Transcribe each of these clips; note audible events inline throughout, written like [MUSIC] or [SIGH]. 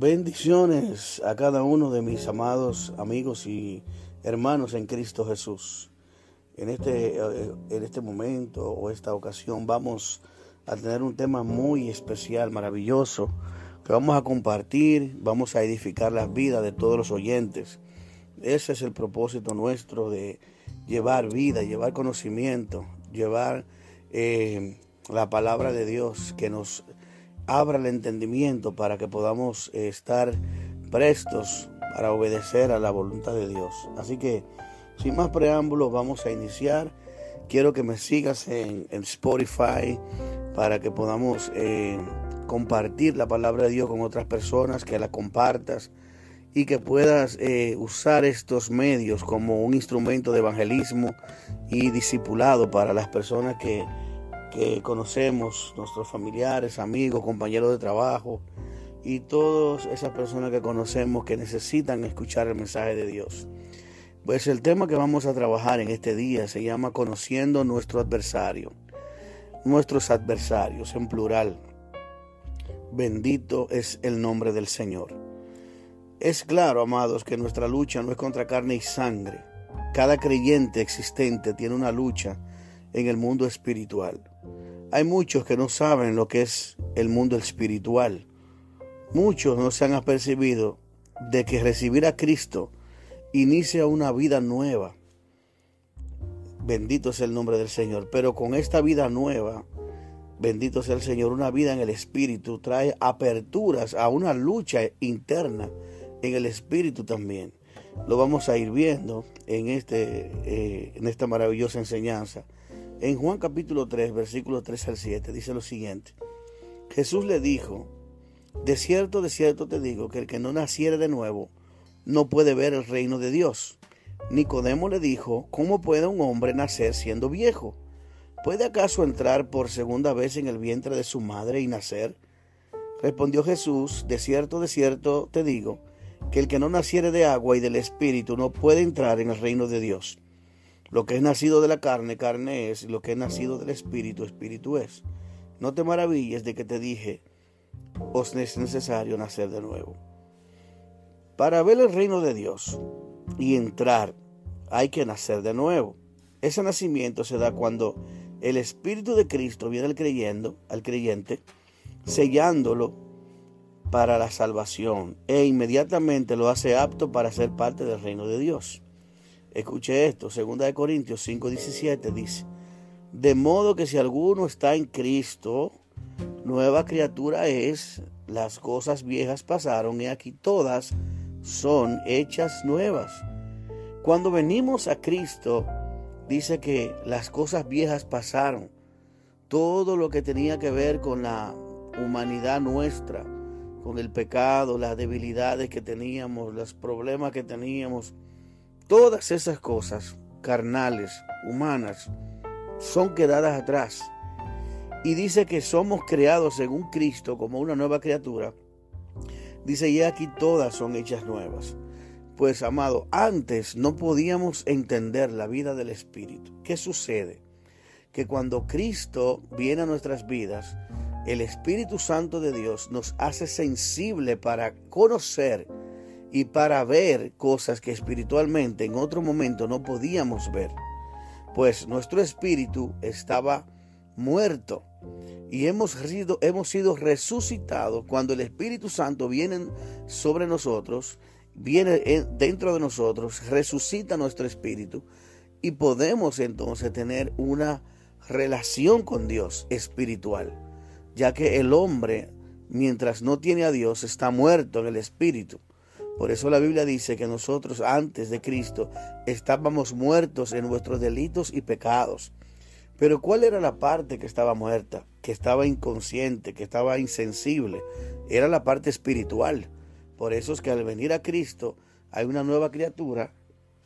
Bendiciones a cada uno de mis amados amigos y hermanos en Cristo Jesús. En este, eh, en este momento o esta ocasión vamos a tener un tema muy especial, maravilloso, que vamos a compartir, vamos a edificar las vidas de todos los oyentes. Ese es el propósito nuestro de llevar vida, llevar conocimiento, llevar eh, la palabra de Dios que nos abra el entendimiento para que podamos eh, estar prestos para obedecer a la voluntad de Dios. Así que, sin más preámbulos, vamos a iniciar. Quiero que me sigas en, Spotify para que podamos eh, compartir la palabra de Dios con otras personas, que la compartas y que puedas eh, usar estos medios como un instrumento de evangelismo y discipulado para las personas que que conocemos, nuestros familiares, amigos, compañeros de trabajo y todas esas personas que conocemos que necesitan escuchar el mensaje de Dios. Pues el tema que vamos a trabajar en este día se llama Conociendo nuestro adversario. Nuestros adversarios en plural. Bendito es el nombre del Señor. Es claro, amados, que nuestra lucha no es contra carne y sangre. Cada creyente existente tiene una lucha en el mundo espiritual. Hay muchos que no saben lo que es el mundo espiritual. Muchos no se han apercibido de que recibir a Cristo inicia una vida nueva. Bendito sea el nombre del Señor. Pero con esta vida nueva, bendito sea el Señor, una vida en el Espíritu trae aperturas a una lucha interna en el Espíritu también. Lo vamos a ir viendo en, este, eh, en esta maravillosa enseñanza. En Juan capítulo 3, versículos 3 al 7, dice lo siguiente. Jesús le dijo, de cierto, de cierto te digo que el que no naciere de nuevo no puede ver el reino de Dios. Nicodemo le dijo, ¿cómo puede un hombre nacer siendo viejo? ¿Puede acaso entrar por segunda vez en el vientre de su madre y nacer? Respondió Jesús, de cierto, de cierto te digo, que el que no naciere de agua y del Espíritu no puede entrar en el reino de Dios. Lo que es nacido de la carne, carne es, lo que es nacido del espíritu, espíritu es. No te maravilles de que te dije, os es necesario nacer de nuevo. Para ver el reino de Dios y entrar, hay que nacer de nuevo. Ese nacimiento se da cuando el Espíritu de Cristo viene al creyendo, al creyente, sellándolo para la salvación e inmediatamente lo hace apto para ser parte del reino de Dios. Escuche esto, 2 Corintios 5:17 dice, de modo que si alguno está en Cristo, nueva criatura es, las cosas viejas pasaron y aquí todas son hechas nuevas. Cuando venimos a Cristo, dice que las cosas viejas pasaron. Todo lo que tenía que ver con la humanidad nuestra, con el pecado, las debilidades que teníamos, los problemas que teníamos, Todas esas cosas carnales, humanas, son quedadas atrás. Y dice que somos creados según Cristo como una nueva criatura. Dice, y aquí todas son hechas nuevas. Pues, amado, antes no podíamos entender la vida del Espíritu. ¿Qué sucede? Que cuando Cristo viene a nuestras vidas, el Espíritu Santo de Dios nos hace sensible para conocer y para ver cosas que espiritualmente en otro momento no podíamos ver. Pues nuestro espíritu estaba muerto y hemos sido, hemos sido resucitados cuando el Espíritu Santo viene sobre nosotros, viene dentro de nosotros, resucita nuestro espíritu y podemos entonces tener una relación con Dios espiritual, ya que el hombre, mientras no tiene a Dios, está muerto en el espíritu. Por eso la Biblia dice que nosotros antes de Cristo estábamos muertos en nuestros delitos y pecados. Pero ¿cuál era la parte que estaba muerta, que estaba inconsciente, que estaba insensible? Era la parte espiritual. Por eso es que al venir a Cristo hay una nueva criatura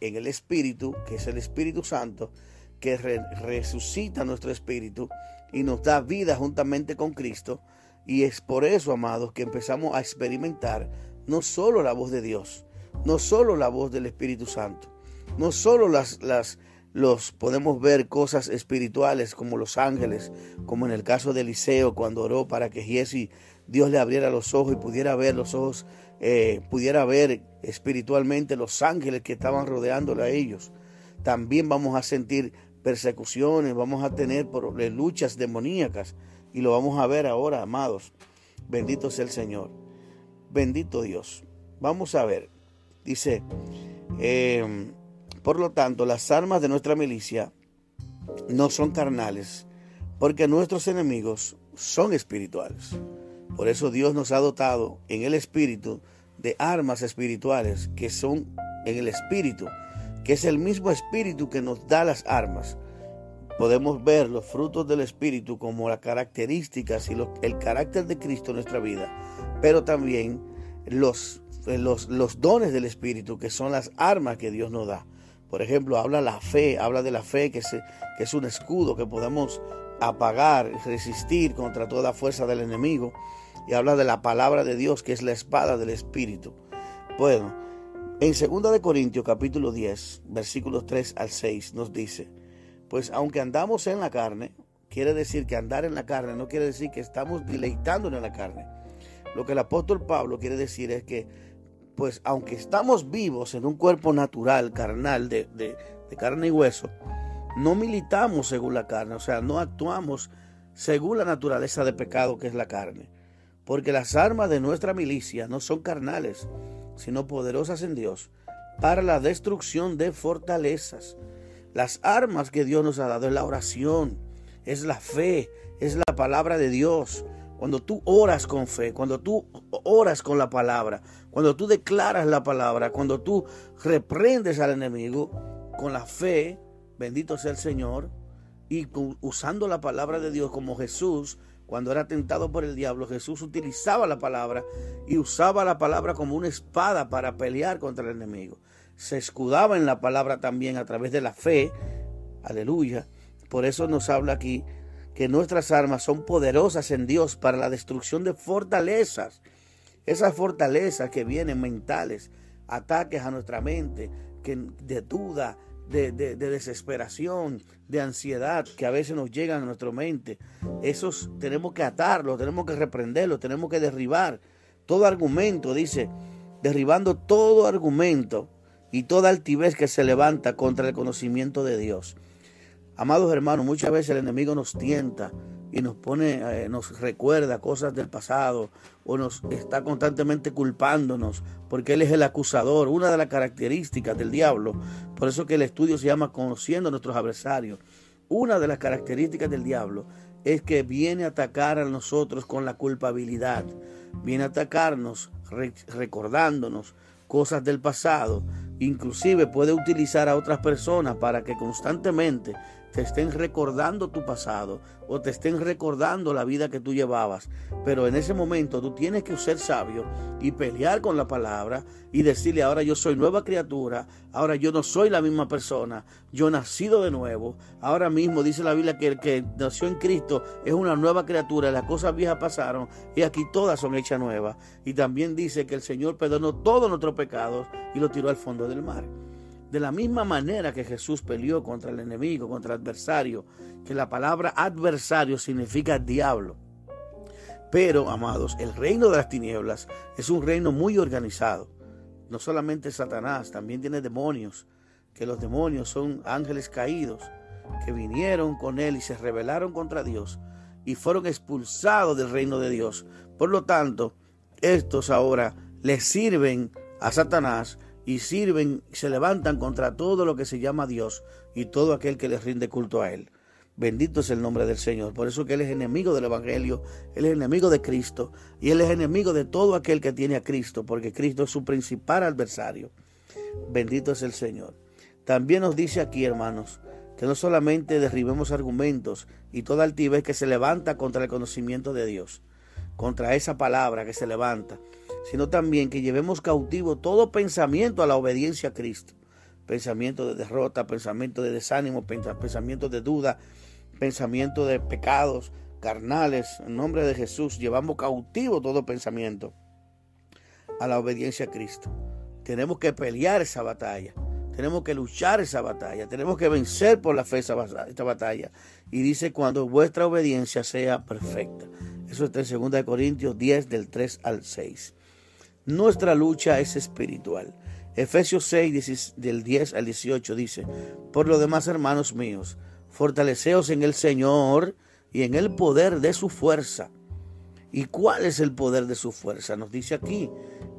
en el Espíritu, que es el Espíritu Santo, que resucita nuestro espíritu y nos da vida juntamente con Cristo. Y es por eso, amados, que empezamos a experimentar no solo la voz de Dios, no solo la voz del Espíritu Santo, no solo las, las, los podemos ver cosas espirituales como los ángeles, como en el caso de Eliseo cuando oró para que Giesi Dios le abriera los ojos y pudiera ver los ojos, eh, pudiera ver espiritualmente los ángeles que estaban rodeándole a ellos. También vamos a sentir persecuciones, vamos a tener eh, luchas demoníacas y lo vamos a ver ahora, amados. Bendito sea el Señor. Bendito Dios. Vamos a ver. Dice, em, por lo tanto, las armas de nuestra milicia no son carnales, porque nuestros enemigos son espirituales. Por eso Dios nos ha dotado en el espíritu de armas espirituales que son en el espíritu, que es el mismo espíritu que nos da las armas. Podemos ver los frutos del espíritu como las características y el carácter de Cristo en nuestra vida, pero también los, los, los dones del espíritu que son las armas que Dios nos da. Por ejemplo, habla la fe, habla de la fe que, que es un escudo que podemos apagar, resistir contra toda fuerza del enemigo. Y habla de la palabra de Dios que es la espada del Espíritu. Bueno, en 2 de Corintios capítulo 10, versículos 3 al 6 nos dice, pues aunque andamos en la carne, quiere decir que andar en la carne no quiere decir que estamos deleitándonos en la carne. Lo que el apóstol Pablo quiere decir es que pues aunque estamos vivos en un cuerpo natural, carnal, de, de, carne y hueso, no militamos según la carne, o sea, no actuamos según la naturaleza de pecado que es la carne. Porque las armas de nuestra milicia no son carnales, sino poderosas en Dios para la destrucción de fortalezas. Las armas que Dios nos ha dado es la oración, es la fe, es la palabra de Dios, cuando tú oras con fe, cuando tú oras con la palabra, cuando tú declaras la palabra, cuando tú reprendes al enemigo con la fe, bendito sea el Señor, y usando la palabra de Dios como Jesús, cuando era tentado por el diablo, Jesús utilizaba la palabra y usaba la palabra como una espada para pelear contra el enemigo. Se escudaba en la palabra también a través de la fe. Aleluya. Por eso nos habla aquí que nuestras armas son poderosas en Dios para la destrucción de fortalezas. Esas fortalezas que vienen mentales, ataques a nuestra mente, que, de duda, de, desesperación, de ansiedad que a veces nos llegan a nuestra mente. Esos tenemos que atarlos, tenemos que reprenderlos, tenemos que derribar todo argumento, dice, derribando todo argumento y toda altivez que se levanta contra el conocimiento de Dios. Amados hermanos, muchas veces el enemigo nos tienta y nos pone, eh, nos recuerda cosas del pasado o nos está constantemente culpándonos porque él es el acusador, una de las características del diablo. Por eso que el estudio se llama conociendo a nuestros adversarios. Una de las características del diablo es que viene a atacar a nosotros con la culpabilidad, viene a atacarnos recordándonos cosas del pasado, inclusive puede utilizar a otras personas para que constantemente te estén recordando tu pasado o te estén recordando la vida que tú llevabas. Pero en ese momento tú tienes que ser sabio y pelear con la palabra y decirle, ahora yo soy nueva criatura, ahora yo no soy la misma persona, yo nacido de nuevo. Ahora mismo dice la Biblia que el que nació en Cristo es una nueva criatura, las cosas viejas pasaron y aquí todas son hechas nuevas. Y también dice que el Señor perdonó todos nuestros pecados y lo tiró al fondo del mar. De la misma manera que Jesús peleó contra el enemigo, contra el adversario, que la palabra adversario significa diablo. Pero, amados, el reino de las tinieblas es un reino muy organizado. No solamente Satanás, también tiene demonios, que los demonios son ángeles caídos, que vinieron con él y se rebelaron contra Dios y fueron expulsados del reino de Dios. Por lo tanto, estos ahora le sirven a Satanás y sirven, se levantan contra todo lo que se llama Dios y todo aquel que les rinde culto a Él. Bendito es el nombre del Señor. Por eso que Él es enemigo del Evangelio, Él es enemigo de Cristo y Él es enemigo de todo aquel que tiene a Cristo, porque Cristo es su principal adversario. Bendito es el Señor. También nos dice aquí, hermanos, que no solamente derribemos argumentos y toda altivez que se levanta contra el conocimiento de Dios, contra esa palabra que se levanta, sino también que llevemos cautivo todo pensamiento a la obediencia a Cristo. Pensamiento de derrota, pensamiento de desánimo, pensamiento de duda, pensamiento de pecados carnales. En nombre de Jesús llevamos cautivo todo pensamiento a la obediencia a Cristo. Tenemos que pelear esa batalla. Tenemos que luchar esa batalla. Tenemos que vencer por la fe esta batalla. Y dice cuando vuestra obediencia sea perfecta. Eso está en 2 Corintios 10 del 3 al 6. Nuestra lucha es espiritual. Efesios 6 del 10 al 18 dice, por lo demás hermanos míos, fortaleceos en el Señor y en el poder de su fuerza. ¿Y cuál es el poder de su fuerza? Nos dice aquí,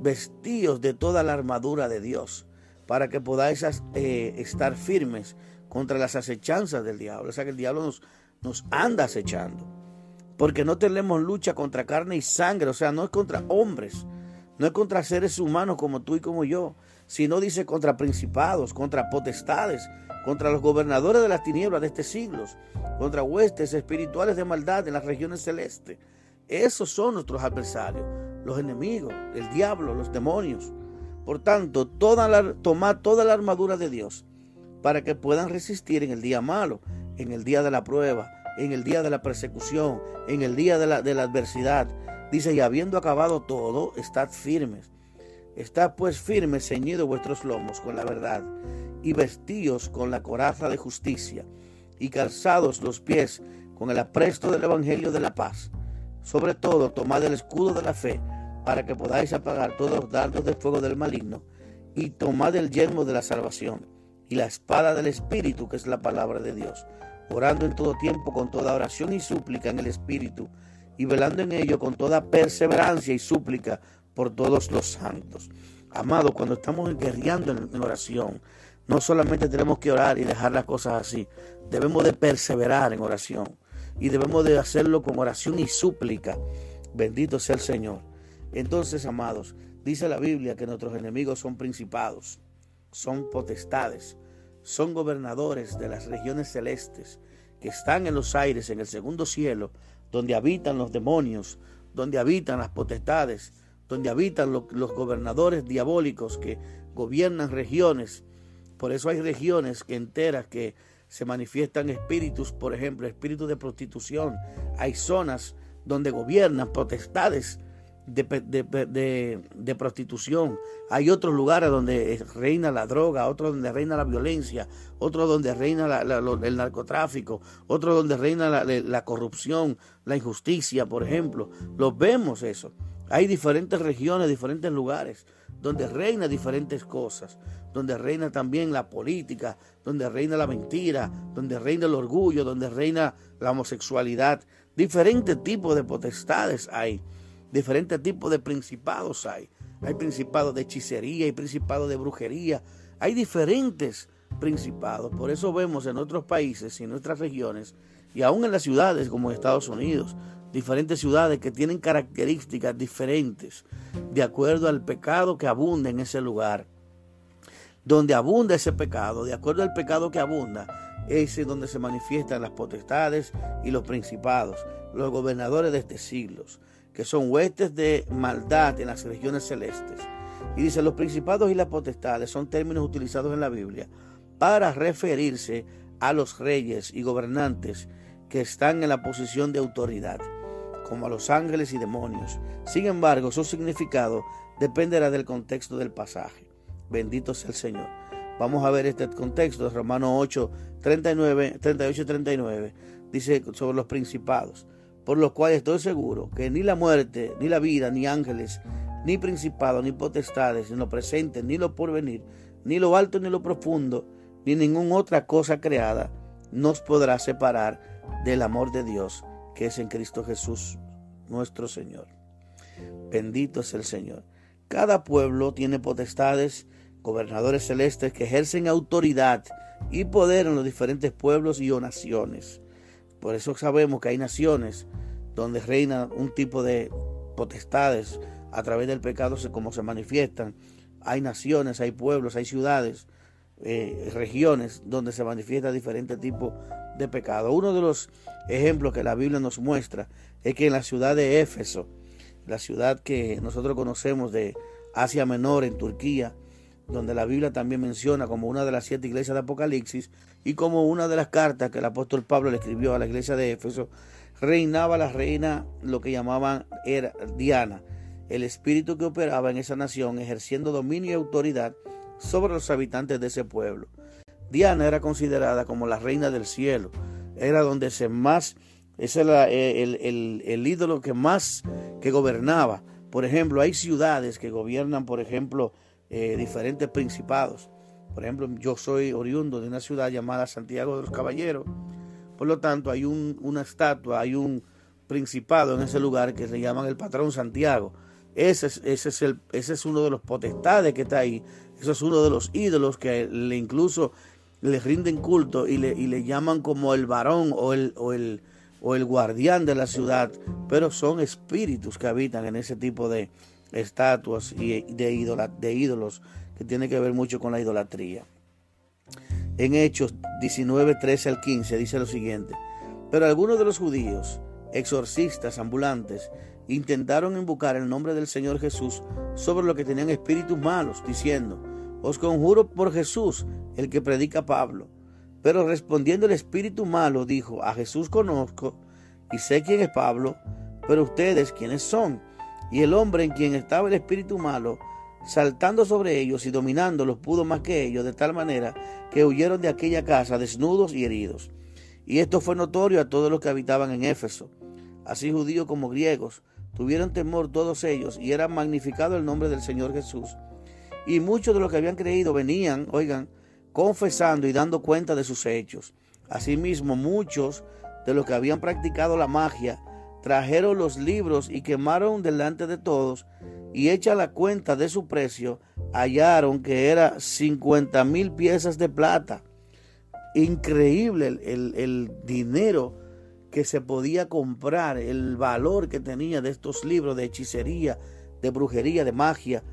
vestíos de toda la armadura de Dios, para que podáis eh, estar firmes contra las acechanzas del diablo. O sea que el diablo nos, nos anda acechando. Porque no tenemos lucha contra carne y sangre, o sea, no es contra hombres, no es contra seres humanos como tú y como yo, sino dice contra principados, contra potestades, contra los gobernadores de las tinieblas de este siglo, contra huestes espirituales de maldad en las regiones celestes. Esos son nuestros adversarios, los enemigos, el diablo, los demonios. Por tanto, toda la, tomad toda la armadura de Dios para que puedan resistir en el día malo, en el día de la prueba, en el día de la persecución, en el día de la, de la adversidad. Dice, y habiendo acabado todo, estad firmes. Estad pues firmes, ceñidos vuestros lomos con la verdad, y vestíos con la coraza de justicia, y calzados los pies con el apresto del Evangelio de la paz. Sobre todo, tomad el escudo de la fe, para que podáis apagar todos los dardos de fuego del maligno, y tomad el yermo de la salvación y la espada del Espíritu, que es la palabra de Dios, orando en todo tiempo con toda oración y súplica en el Espíritu, y velando en ello con toda perseverancia y súplica por todos los santos. Amado, cuando estamos guerreando en, oración, no solamente tenemos que orar y dejar las cosas así, debemos de perseverar en oración y debemos de hacerlo con oración y súplica. Bendito sea el Señor. Entonces, amados, dice la Biblia que nuestros enemigos son principados son potestades, son gobernadores de las regiones celestes que están en los aires, en el segundo cielo, donde habitan los demonios, donde habitan las potestades, donde habitan los, gobernadores diabólicos que gobiernan regiones. Por eso hay regiones que enteras que se manifiestan espíritus, por ejemplo, espíritus de prostitución. Hay zonas donde gobiernan potestades de, prostitución, hay otros lugares donde reina la droga, otros donde reina la violencia, otros donde reina el narcotráfico, otros donde reina la, corrupción, la injusticia, por ejemplo. Los vemos eso. Hay diferentes regiones, diferentes lugares donde reina diferentes cosas, donde reina también la política, donde reina la mentira, donde reina el orgullo, donde reina la homosexualidad. Diferentes tipos de potestades hay diferentes tipos de principados hay. Hay principados de hechicería, hay principados de brujería, hay diferentes principados. Por eso vemos en otros países y en nuestras regiones, y aún en las ciudades como Estados Unidos, diferentes ciudades que tienen características diferentes de acuerdo al pecado que abunda en ese lugar. Donde abunda ese pecado, de acuerdo al pecado que abunda, ese es donde se manifiestan las potestades y los principados, los gobernadores de este siglo que son huestes de maldad en las regiones celestes. Y dice, los principados y las potestades son términos utilizados en la Biblia para referirse a los reyes y gobernantes que están en la posición de autoridad, como a los ángeles y demonios. Sin embargo, su significado dependerá del contexto del pasaje. Bendito sea el Señor. Vamos a ver este contexto de Romanos 8, 39, 38 y 39. Dice sobre los principados por los cuales estoy seguro que ni la muerte, ni la vida, ni ángeles, ni principados, ni potestades, ni lo presente, ni lo porvenir, ni lo alto, ni lo profundo, ni ninguna otra cosa creada, nos podrá separar del amor de Dios que es en Cristo Jesús, nuestro Señor. Bendito es el Señor. Cada pueblo tiene potestades, gobernadores celestes que ejercen autoridad y poder en los diferentes pueblos y o naciones. Por eso sabemos que hay naciones donde reina un tipo de potestades a través del pecado como se manifiestan. Hay naciones, hay pueblos, hay ciudades, eh, regiones donde se manifiesta diferente tipo de pecado. Uno de los ejemplos que la Biblia nos muestra es que en la ciudad de Éfeso, la ciudad que nosotros conocemos de Asia Menor en Turquía, donde la Biblia también menciona como una de las siete iglesias de Apocalipsis y como una de las cartas que el apóstol Pablo le escribió a la iglesia de Éfeso, reinaba la reina, lo que llamaban era Diana, el espíritu que operaba en esa nación ejerciendo dominio y autoridad sobre los habitantes de ese pueblo. Diana era considerada como la reina del cielo, era donde se más Ese era el, el, ídolo que más que gobernaba. Por ejemplo, hay ciudades que gobiernan, por ejemplo, eh, diferentes principados. Por ejemplo, yo soy oriundo de una ciudad llamada Santiago de los Caballeros. Por lo tanto, hay un, una estatua, hay un principado en ese lugar que se llaman el patrón Santiago. Ese es, uno de los potestades que está ahí. Eso es uno de los ídolos que le incluso le rinden culto y le, y le llaman como el varón o el, o el, o el guardián de la ciudad, pero son espíritus que habitan en ese tipo de estatuas y de, de ídolos que tiene que ver mucho con la idolatría. En Hechos 19, 13 al 15 dice lo siguiente, pero algunos de los judíos, exorcistas ambulantes, intentaron invocar el nombre del Señor Jesús sobre lo que tenían espíritus malos, diciendo, os conjuro por Jesús, el que predica Pablo. Pero respondiendo el espíritu malo, dijo, a Jesús conozco y sé quién es Pablo, pero ustedes quiénes son. Y el hombre en quien estaba el espíritu malo, saltando sobre ellos y dominándolos, pudo más que ellos, de tal manera que huyeron de aquella casa desnudos y heridos. Y esto fue notorio a todos los que habitaban en Éfeso, así judíos como griegos, Tuvieron temor todos ellos y era magnificado el nombre del Señor Jesús. Y muchos de los que habían creído venían, oigan, confesando y dando cuenta de sus hechos. Asimismo, muchos de los que habían practicado la magia trajeron los libros y quemaron delante de todos y hecha la cuenta de su precio, hallaron que era 50 mil piezas de plata. Increíble el, el, el dinero que se podía comprar, el valor que tenía de estos libros de hechicería, de brujería, de magia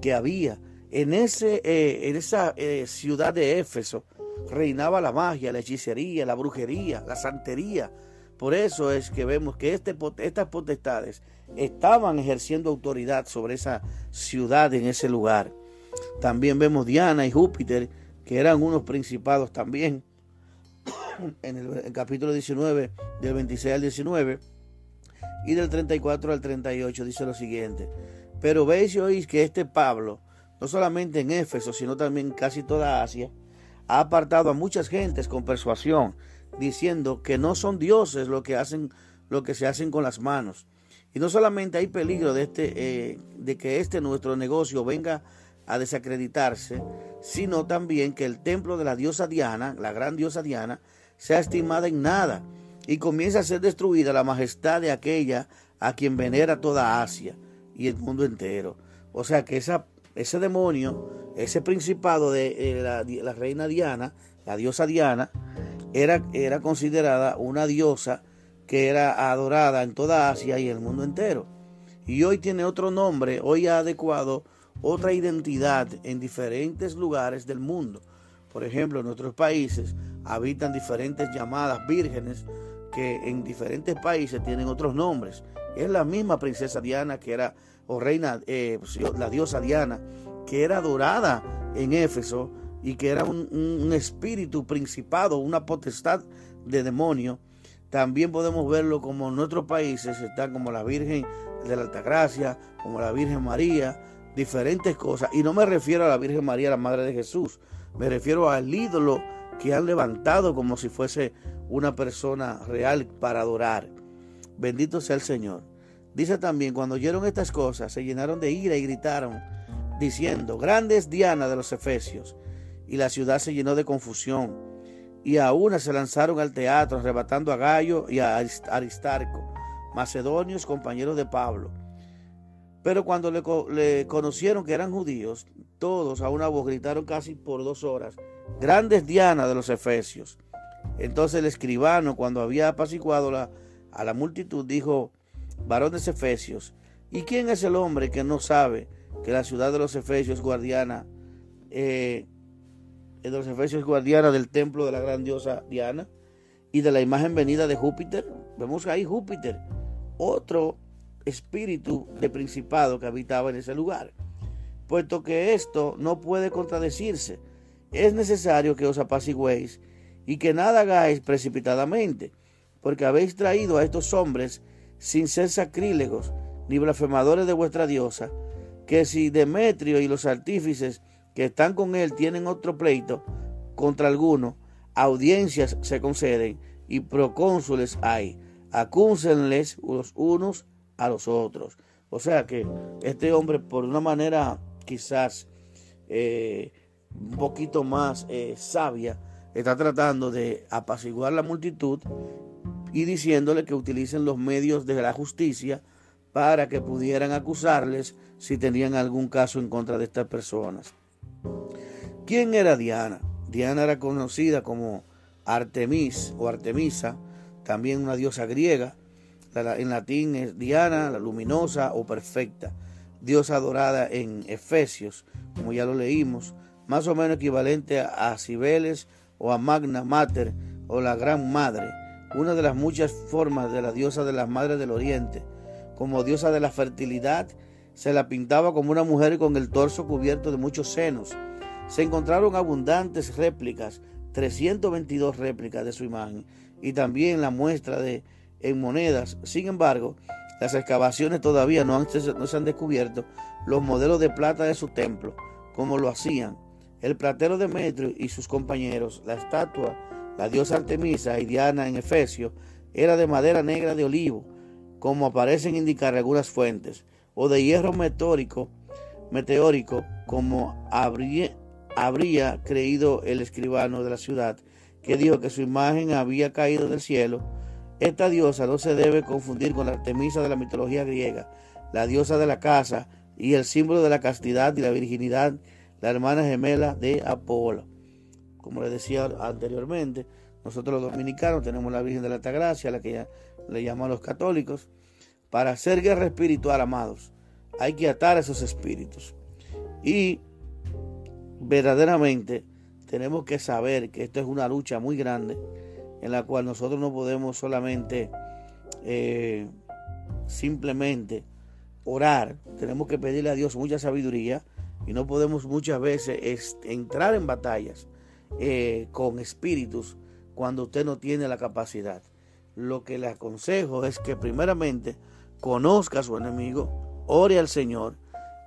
que había. En, ese, eh, en esa eh, ciudad de Éfeso reinaba la magia, la hechicería, la brujería, la santería. Por eso es que vemos que este, estas potestades estaban ejerciendo autoridad sobre esa ciudad en ese lugar. También vemos Diana y Júpiter, que eran unos principados también [COUGHS] en el, capítulo 19, del 26 al 19, y del 34 al 38, dice lo siguiente. Pero veis y oís que este Pablo, no solamente en Éfeso, sino también casi toda Asia, ha apartado a muchas gentes con persuasión, diciendo que no son dioses lo que hacen, lo que se hacen con las manos. Y no solamente hay peligro de, este, eh, de que este nuestro negocio venga a desacreditarse, sino también que el templo de la diosa Diana, la gran diosa Diana, sea estimada en nada y comienza a ser destruida la majestad de aquella a quien venera toda Asia y el mundo entero. O sea que esa, ese demonio, ese principado de eh, la, reina Diana, la diosa Diana, era, era considerada una diosa que era adorada en toda Asia y el mundo entero. Y hoy tiene otro nombre, hoy ha adecuado otra identidad en diferentes lugares del mundo. Por ejemplo, en nuestros países habitan diferentes llamadas vírgenes que en diferentes países tienen otros nombres. Es la misma princesa Diana que era, o reina, eh, la diosa Diana, que era adorada en Éfeso y que era un, espíritu principado, una potestad de demonio. También podemos verlo como en nuestros países está como la Virgen de la Altagracia, como la Virgen María, diferentes cosas. Y no me refiero a la Virgen María, la Madre de Jesús, me refiero al ídolo que han levantado como si fuese una persona real para adorar. Bendito sea el Señor. Dice también, cuando oyeron estas cosas, se llenaron de ira y gritaron, diciendo, grande es Diana de los Efesios. Y la ciudad se llenó de confusión. Y a una se lanzaron al teatro, arrebatando a Gallo y a Aristarco, macedonios, compañeros de Pablo. Pero cuando le, conocieron que eran judíos, todos a una voz gritaron casi por dos horas, grandes Diana de los Efesios. Entonces el escribano, cuando había apaciguado a la multitud, dijo, varones Efesios, ¿y quién es el hombre que no sabe que la ciudad de los Efesios es guardiana, eh, de los Efesios es guardiana del templo de la gran diosa Diana y de la imagen venida de Júpiter? Vemos ahí Júpiter, otro espíritu de principado que habitaba en ese lugar. Puesto que esto no puede contradecirse, es necesario que os apacigüéis y que nada hagáis precipitadamente, porque habéis traído a estos hombres sin ser sacrílegos ni blasfemadores de vuestra diosa, que si Demetrio y los artífices que están con él tienen otro pleito contra alguno, audiencias se conceden y procónsules hay. acúsenles los unos a los otros. O sea que este hombre, por una manera quizás eh, un poquito más eh, sabia, está tratando de apaciguar la multitud y diciéndole que utilicen los medios de la justicia para que pudieran acusarles si tenían algún caso en contra de estas personas. ¿Quién era Diana? Diana era conocida como Artemis o Artemisa, también una diosa griega. En latín es Diana, la luminosa o perfecta, diosa adorada en Efesios, como ya lo leímos, más o menos equivalente a Cibeles o a Magna Mater o la Gran Madre, una de las muchas formas de la diosa de las madres del Oriente. Como diosa de la fertilidad, se la pintaba como una mujer con el torso cubierto de muchos senos. Se encontraron abundantes réplicas, 322 réplicas de su imagen, y también la muestra de en monedas. Sin embargo, las excavaciones todavía no, no se han descubierto los modelos de plata de su templo, como lo hacían el platero Demetrio y sus compañeros, la estatua, la diosa Artemisa y Diana en Efesio, era de madera negra de olivo, como aparecen indicar algunas fuentes, o de hierro meteórico, meteórico como habría, habría creído el escribano de la ciudad, que dijo que su imagen había caído del cielo. Esta diosa no se debe confundir con la Artemisa de la mitología griega, la diosa de la casa y el símbolo de la castidad y la virginidad la hermana gemela de Apolo. Como les decía anteriormente, nosotros los dominicanos tenemos la Virgen de la Altagracia, la que le llaman los católicos. Para hacer guerra espiritual, amados, hay que atar a esos espíritus. Y verdaderamente tenemos que saber que esto es una lucha muy grande en la cual nosotros no podemos solamente eh, simplemente orar, tenemos que pedirle a Dios mucha sabiduría y no podemos muchas veces entrar en batallas eh, con espíritus cuando usted no tiene la capacidad. Lo que le aconsejo es que primeramente conozca a su enemigo, ore al Señor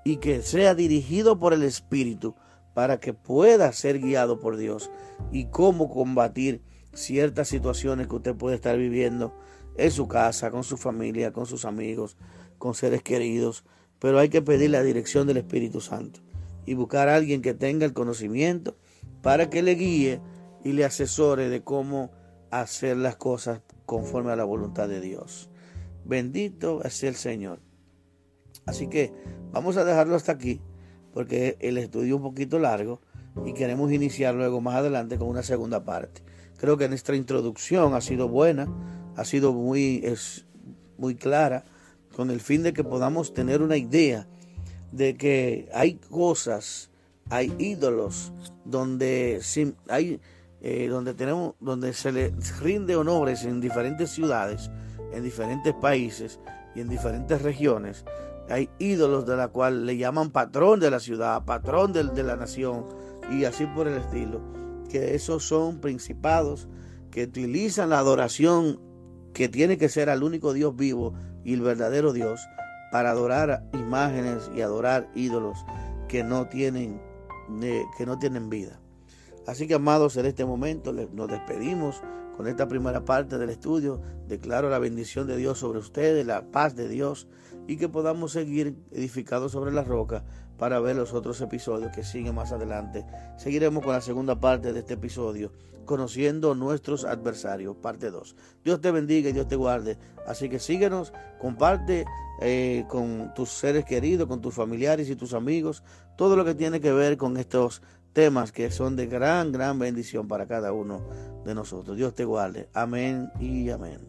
y que sea dirigido por el Espíritu para que pueda ser guiado por Dios y cómo combatir ciertas situaciones que usted puede estar viviendo en su casa, con su familia, con sus amigos, con seres queridos. Pero hay que pedir la dirección del Espíritu Santo y buscar a alguien que tenga el conocimiento para que le guíe y le asesore de cómo hacer las cosas conforme a la voluntad de Dios. Bendito es el Señor. Así que vamos a dejarlo hasta aquí porque el estudio es un poquito largo y queremos iniciar luego más adelante con una segunda parte. Creo que nuestra introducción ha sido buena, ha sido muy, es, muy clara, con el fin de que podamos tener una idea de que hay cosas, hay ídolos donde hay eh, donde tenemos donde se le rinde honores en diferentes ciudades, en diferentes países y en diferentes regiones. Hay ídolos de la cual le llaman patrón de la ciudad, patrón de, de la nación y así por el estilo. Que esos son principados que utilizan la adoración que tiene que ser al único Dios vivo y el verdadero Dios para adorar imágenes y adorar ídolos que no tienen, que no tienen vida. Así que amados, en este momento nos despedimos con esta primera parte del estudio. Declaro la bendición de Dios sobre ustedes, la paz de Dios y que podamos seguir edificados sobre la roca para ver los otros episodios que siguen más adelante. Seguiremos con la segunda parte de este episodio, conociendo nuestros adversarios, parte 2. Dios te bendiga y Dios te guarde. Así que síguenos, comparte eh, con tus seres queridos, con tus familiares y tus amigos, todo lo que tiene que ver con estos temas que son de gran, gran bendición para cada uno de nosotros. Dios te guarde. Amén y amén.